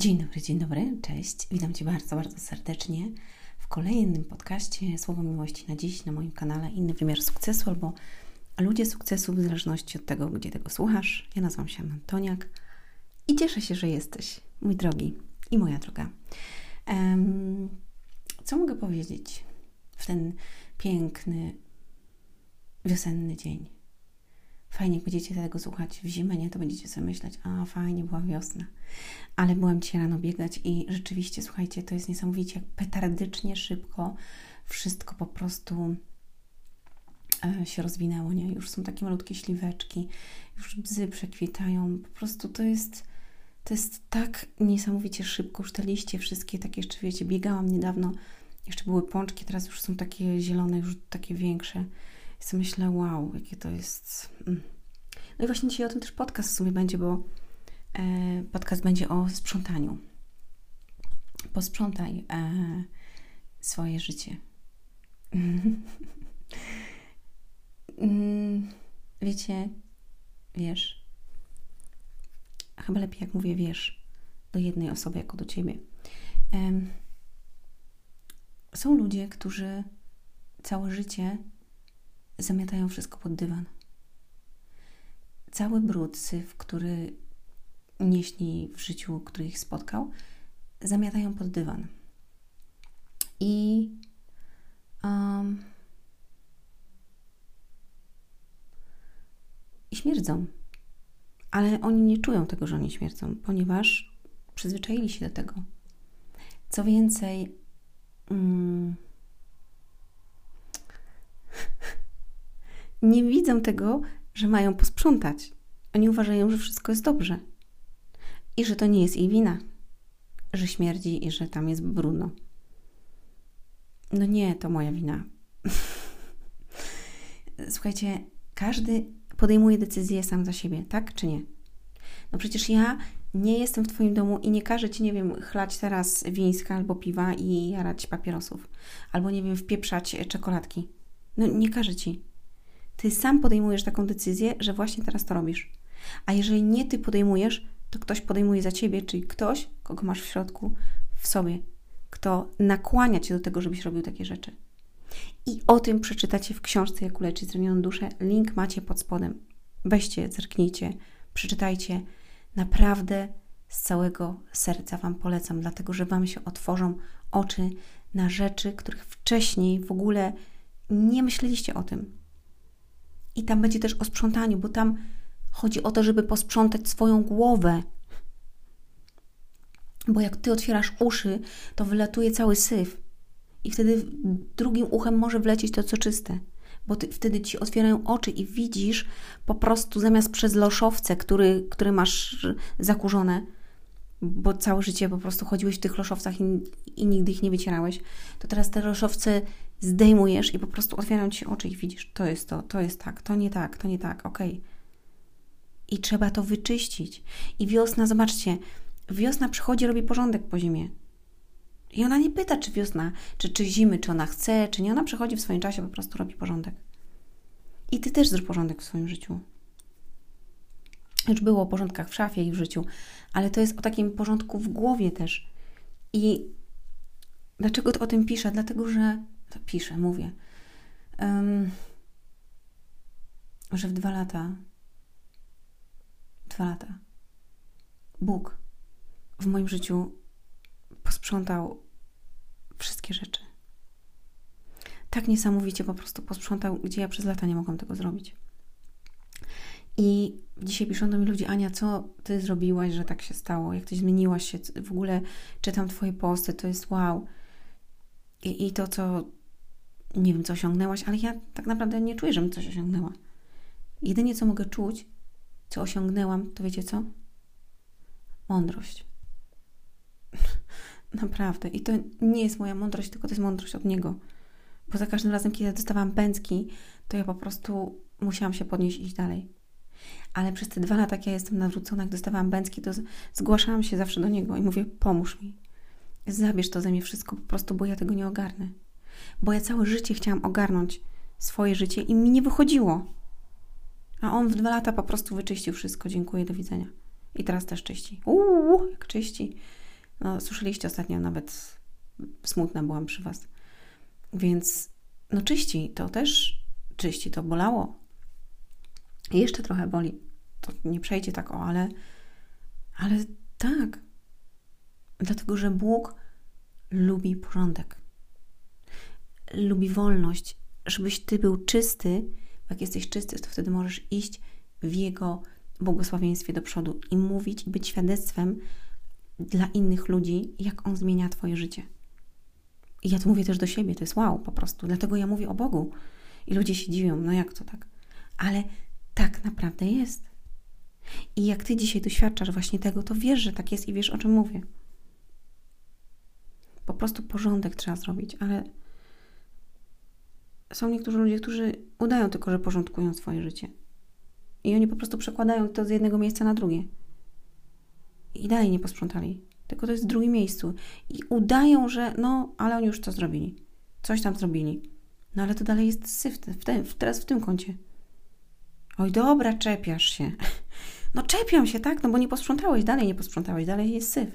Dzień dobry, dzień dobry, cześć. Witam Cię bardzo, bardzo serdecznie w kolejnym podcaście Słowo Miłości na dziś na moim kanale Inny Wymiar Sukcesu albo Ludzie Sukcesu w zależności od tego, gdzie tego słuchasz. Ja nazywam się Antoniak i cieszę się, że jesteś, mój drogi i moja droga. Um, co mogę powiedzieć w ten piękny, wiosenny dzień? Fajnie, jak będziecie tego słuchać w zimę, nie? To będziecie sobie myśleć, a fajnie, była wiosna. Ale byłam dzisiaj rano biegać i rzeczywiście, słuchajcie, to jest niesamowicie, jak petardycznie szybko wszystko po prostu e, się rozwinęło, nie? Już są takie malutkie śliweczki, już bzy przekwitają. Po prostu to jest, to jest tak niesamowicie szybko. Już te liście wszystkie takie jeszcze, wiecie, biegałam niedawno, jeszcze były pączki, teraz już są takie zielone, już takie większe. I sobie myślę, wow, jakie to jest... Mm. No i właśnie dzisiaj o tym też podcast w sumie będzie, bo e, podcast będzie o sprzątaniu. Posprzątaj e, swoje życie. Mm, wiecie, wiesz, chyba lepiej jak mówię wiesz do jednej osoby jako do ciebie. Są ludzie, którzy całe życie zamiatają wszystko pod dywan. Cały brud, syf, który nieśli w życiu, który ich spotkał, zamiatają pod dywan. I um, śmierdzą. Ale oni nie czują tego, że oni śmierdzą, ponieważ przyzwyczaili się do tego. Co więcej, mm, nie widzą tego, że mają posprzątać. Oni uważają, że wszystko jest dobrze i że to nie jest ich wina, że śmierdzi i że tam jest brudno. No nie, to moja wina. Słuchajcie, każdy podejmuje decyzję sam za siebie, tak czy nie? No przecież ja nie jestem w Twoim domu i nie każę Ci, nie wiem, chlać teraz wińska albo piwa i jarać papierosów. Albo, nie wiem, wpieprzać czekoladki. No nie każę Ci. Ty sam podejmujesz taką decyzję, że właśnie teraz to robisz. A jeżeli nie ty podejmujesz, to ktoś podejmuje za ciebie, czyli ktoś, kogo masz w środku, w sobie, kto nakłania cię do tego, żebyś robił takie rzeczy. I o tym przeczytacie w książce Jak uleczyć zranioną duszę. Link macie pod spodem. Weźcie, zerknijcie, przeczytajcie. Naprawdę z całego serca Wam polecam, dlatego że Wam się otworzą oczy na rzeczy, których wcześniej w ogóle nie myśleliście o tym. I tam będzie też o sprzątaniu, bo tam chodzi o to, żeby posprzątać swoją głowę. Bo jak ty otwierasz uszy, to wylatuje cały syf. I wtedy drugim uchem może wlecieć to, co czyste. Bo ty, wtedy ci otwierają oczy i widzisz po prostu zamiast przez loszowce, który, który masz zakurzone, bo całe życie po prostu chodziłeś w tych loszowcach i, i nigdy ich nie wycierałeś, to teraz te loszowce zdejmujesz i po prostu otwierają ci oczy i widzisz, to jest to, to jest tak, to nie tak, to nie tak, okej. Okay. I trzeba to wyczyścić. I wiosna, zobaczcie, wiosna przychodzi, robi porządek po zimie. I ona nie pyta, czy wiosna, czy, czy zimy, czy ona chce, czy nie. Ona przychodzi w swoim czasie, po prostu robi porządek. I ty też zrób porządek w swoim życiu. Już było o porządkach w szafie i w życiu, ale to jest o takim porządku w głowie też. I dlaczego o tym piszę? Dlatego, że to piszę, mówię, um, że w dwa lata, dwa lata, Bóg w moim życiu posprzątał wszystkie rzeczy. Tak niesamowicie po prostu posprzątał, gdzie ja przez lata nie mogłam tego zrobić. I dzisiaj piszą do mnie ludzie, Ania, co ty zrobiłaś, że tak się stało? Jak ty zmieniłaś się? W ogóle czytam twoje posty, to jest wow. I, i to, co nie wiem, co osiągnęłaś, ale ja tak naprawdę nie czuję, żebym coś osiągnęła. Jedynie, co mogę czuć, co osiągnęłam, to wiecie co? Mądrość. Naprawdę. I to nie jest moja mądrość, tylko to jest mądrość od niego. Bo za każdym razem, kiedy dostawałam pędzki, to ja po prostu musiałam się podnieść i iść dalej. Ale przez te dwa lata, jak ja jestem nawrócona, jak dostawałam pędzki, to zgłaszałam się zawsze do niego i mówię: pomóż mi. Zabierz to ze mnie wszystko, po prostu, bo ja tego nie ogarnę bo ja całe życie chciałam ogarnąć swoje życie i mi nie wychodziło. A on w dwa lata po prostu wyczyścił wszystko. Dziękuję, do widzenia. I teraz też czyści. Uuu, jak czyści. No, słyszeliście ostatnio, nawet smutna byłam przy Was. Więc no czyści, to też czyści, to bolało. I jeszcze trochę boli. To nie przejdzie tak, o, ale, ale tak. Dlatego, że Bóg lubi porządek. Lubi wolność. Żebyś Ty był czysty. Jak jesteś czysty, to wtedy możesz iść w Jego błogosławieństwie do przodu i mówić być świadectwem dla innych ludzi, jak On zmienia Twoje życie. I ja to mówię też do siebie, to jest wow po prostu. Dlatego ja mówię o Bogu. I ludzie się dziwią, no jak to tak? Ale tak naprawdę jest. I jak Ty dzisiaj doświadczasz właśnie tego, to wiesz, że tak jest i wiesz, o czym mówię. Po prostu porządek trzeba zrobić, ale są niektórzy ludzie, którzy udają tylko, że porządkują swoje życie. I oni po prostu przekładają to z jednego miejsca na drugie. I dalej nie posprzątali. Tylko to jest w drugim miejscu. I udają, że no, ale oni już to zrobili. Coś tam zrobili. No ale to dalej jest syf, w tym, teraz w tym kącie. Oj, dobra, czepiasz się. No czepiam się, tak? No bo nie posprzątałeś, dalej nie posprzątałeś, dalej jest syf.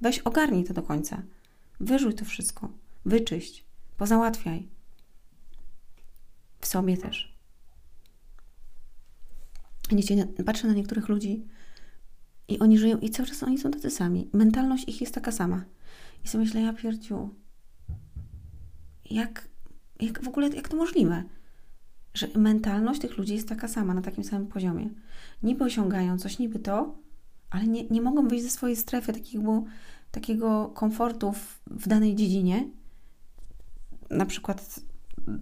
Weź ogarnij to do końca. Wyrzuć to wszystko. Wyczyść. Pozałatwiaj. W sobie też. Wiecie, patrzę na niektórych ludzi i oni żyją i cały czas oni są tacy sami. Mentalność ich jest taka sama. I sobie myślę, ja pierdziu, jak, jak w ogóle, jak to możliwe? Że mentalność tych ludzi jest taka sama, na takim samym poziomie. Niby osiągają coś, niby to, ale nie, nie mogą wyjść ze swojej strefy takiego, takiego komfortu w, w danej dziedzinie. Na przykład,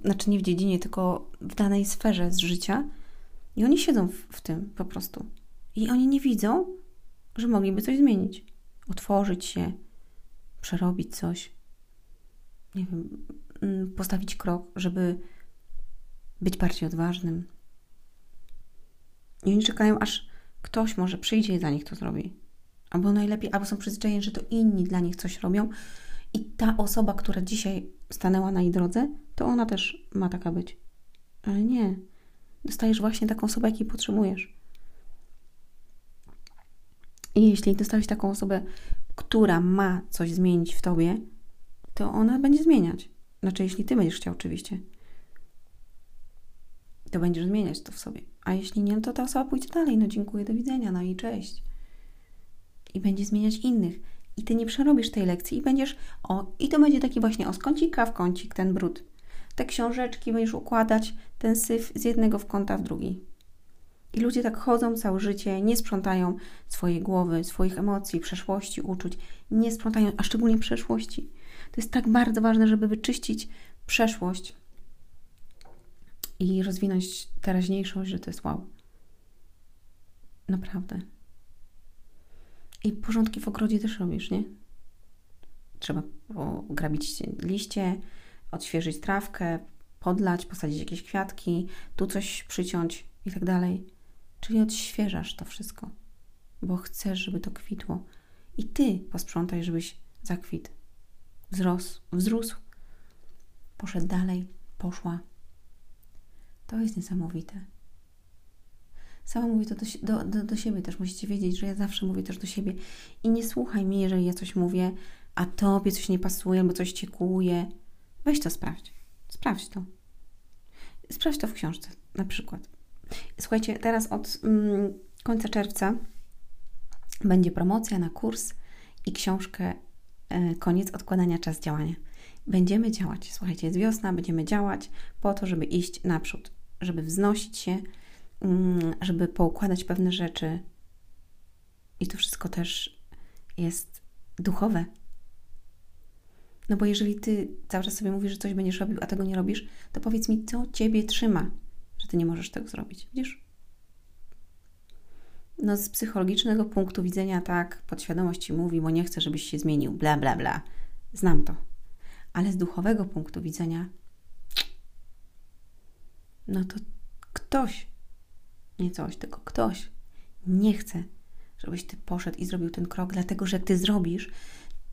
znaczy nie w dziedzinie, tylko w danej sferze z życia i oni siedzą w, w tym po prostu. I oni nie widzą, że mogliby coś zmienić. Otworzyć się, przerobić coś. Nie wiem, mm, postawić krok, żeby być bardziej odważnym. I oni czekają, aż ktoś może przyjdzie i dla nich to zrobi. Albo najlepiej, albo są przyzwyczajeni, że to inni dla nich coś robią. I ta osoba, która dzisiaj stanęła na jej drodze, to ona też ma taka być. Ale nie dostajesz właśnie taką osobę, jakiej potrzebujesz. I jeśli dostałeś taką osobę, która ma coś zmienić w tobie, to ona będzie zmieniać. Znaczy, jeśli ty będziesz chciał, oczywiście, to będziesz zmieniać to w sobie. A jeśli nie, to ta osoba pójdzie dalej. No dziękuję, do widzenia, no i cześć. I będzie zmieniać innych. I ty nie przerobisz tej lekcji i będziesz, o, i to będzie taki właśnie o z kącika w kącik ten brud te książeczki będziesz układać, ten syf z jednego w kąta w drugi. I ludzie tak chodzą całe życie, nie sprzątają swojej głowy, swoich emocji, przeszłości, uczuć, nie sprzątają, a szczególnie przeszłości. To jest tak bardzo ważne, żeby wyczyścić przeszłość i rozwinąć teraźniejszość, że to jest wow. Naprawdę. I porządki w ogrodzie też robisz, nie? Trzeba grabić liście, odświeżyć trawkę, podlać, posadzić jakieś kwiatki, tu coś przyciąć i tak dalej. Czyli odświeżasz to wszystko, bo chcesz, żeby to kwitło. I ty posprzątaj, żebyś zakwit, wzrósł, wzrósł, poszedł dalej, poszła. To jest niesamowite. Sama mówię to do, do, do, siebie też. Musicie wiedzieć, że ja zawsze mówię też do siebie. I nie słuchaj mnie, jeżeli ja coś mówię, a tobie coś nie pasuje, bo coś cię kłuje. Weź to sprawdź. Sprawdź to. Sprawdź to w książce, na przykład. Słuchajcie, teraz od mm, końca czerwca będzie promocja na kurs i książkę e, Koniec odkładania czas działania. Będziemy działać. Słuchajcie, jest wiosna, będziemy działać po to, żeby iść naprzód, żeby wznosić się, mm, żeby poukładać pewne rzeczy. I to wszystko też jest duchowe, no bo jeżeli ty cały czas sobie mówisz, że coś będziesz robił, a tego nie robisz, to powiedz mi, co ciebie trzyma, że ty nie możesz tego zrobić. Widzisz? No z psychologicznego punktu widzenia tak, podświadomość ci mówi, bo nie chcę, żebyś się zmienił, bla, bla, bla. Znam to. Ale z duchowego punktu widzenia, no to ktoś, nie coś, tylko ktoś nie chce, żebyś ty poszedł i zrobił ten krok, dlatego że jak ty zrobisz,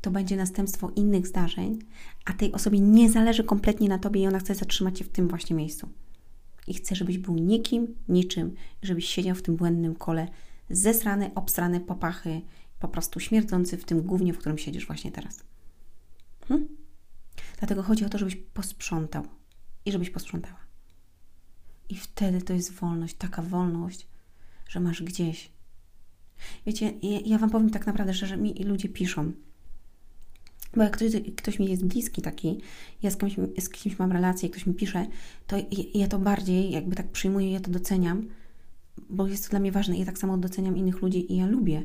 to będzie następstwo innych zdarzeń, a tej osobie nie zależy kompletnie na tobie i ona chce zatrzymać cię w tym właśnie miejscu. I chce, żebyś był nikim, niczym, żebyś siedział w tym błędnym kole, zesrany, obsrany, popachy, po prostu śmierdzący w tym głównie, w którym siedzisz właśnie teraz. Hm? Dlatego chodzi o to, żebyś posprzątał i żebyś posprzątała. I wtedy to jest wolność, taka wolność, że masz gdzieś. Wiecie, ja, ja Wam powiem tak naprawdę, że, że mi ludzie piszą, bo jak ktoś, ktoś mi jest bliski taki, ja z kimś, z kimś mam relację, ktoś mi pisze, to ja, to bardziej jakby tak przyjmuję, ja to doceniam, bo jest to dla mnie ważne. Ja tak samo doceniam innych ludzi i ja lubię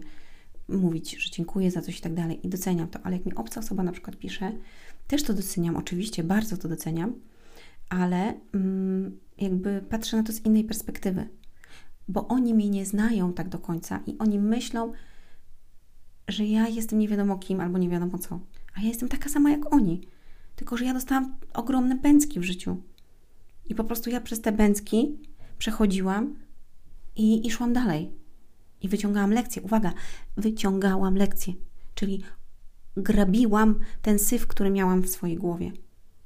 mówić, że dziękuję za coś i tak dalej i doceniam to, ale jak mi obca osoba na przykład pisze, też to doceniam, oczywiście, bardzo to doceniam, ale mm, jakby patrzę na to z innej perspektywy, bo oni mnie nie znają tak do końca i oni myślą, że ja jestem nie wiadomo kim albo nie wiadomo co, a ja jestem taka sama jak oni, tylko że ja dostałam ogromne pędzki w życiu i po prostu ja przez te pędzki przechodziłam i, i szłam dalej. I wyciągałam lekcje. Uwaga, wyciągałam lekcje, czyli grabiłam ten syf, który miałam w swojej głowie.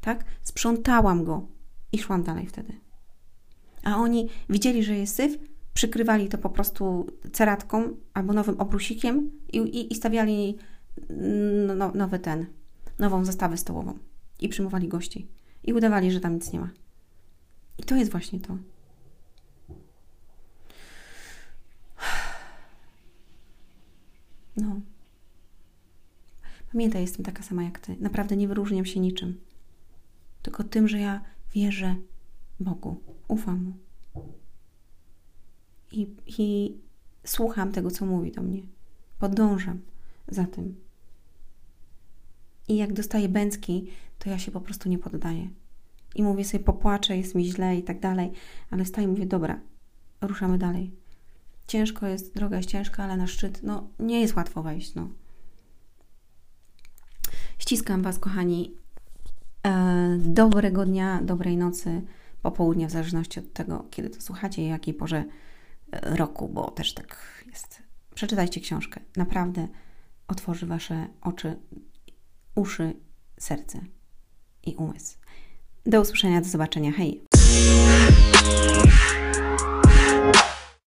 Tak? Sprzątałam go i szłam dalej wtedy. A oni widzieli, że jest syf, przykrywali to po prostu ceratką albo nowym obrusikiem i, i, i stawiali no, no, nowy ten, nową zastawę stołową i przyjmowali gości i udawali, że tam nic nie ma. I to jest właśnie to. No. Pamiętaj, jestem taka sama jak ty. Naprawdę nie wyróżniam się niczym. Tylko tym, że ja wierzę Bogu, ufam Mu. I, i słucham tego, co mówi do mnie. Podążam za tym. I jak dostaję bęcki, to ja się po prostu nie poddaję. I mówię sobie, popłaczę, jest mi źle i tak dalej, ale wstaję i mówię, dobra, ruszamy dalej. Ciężko jest, droga jest ciężka, ale na szczyt, no, nie jest łatwo wejść, no. Ściskam Was, kochani. E, dobrego dnia, dobrej nocy, popołudnia, w zależności od tego, kiedy to słuchacie i jakiej porze e, roku, bo też tak jest. Przeczytajcie książkę. Naprawdę otworzy Wasze oczy, uszy, serce i umysł. Do usłyszenia, do zobaczenia. Hej!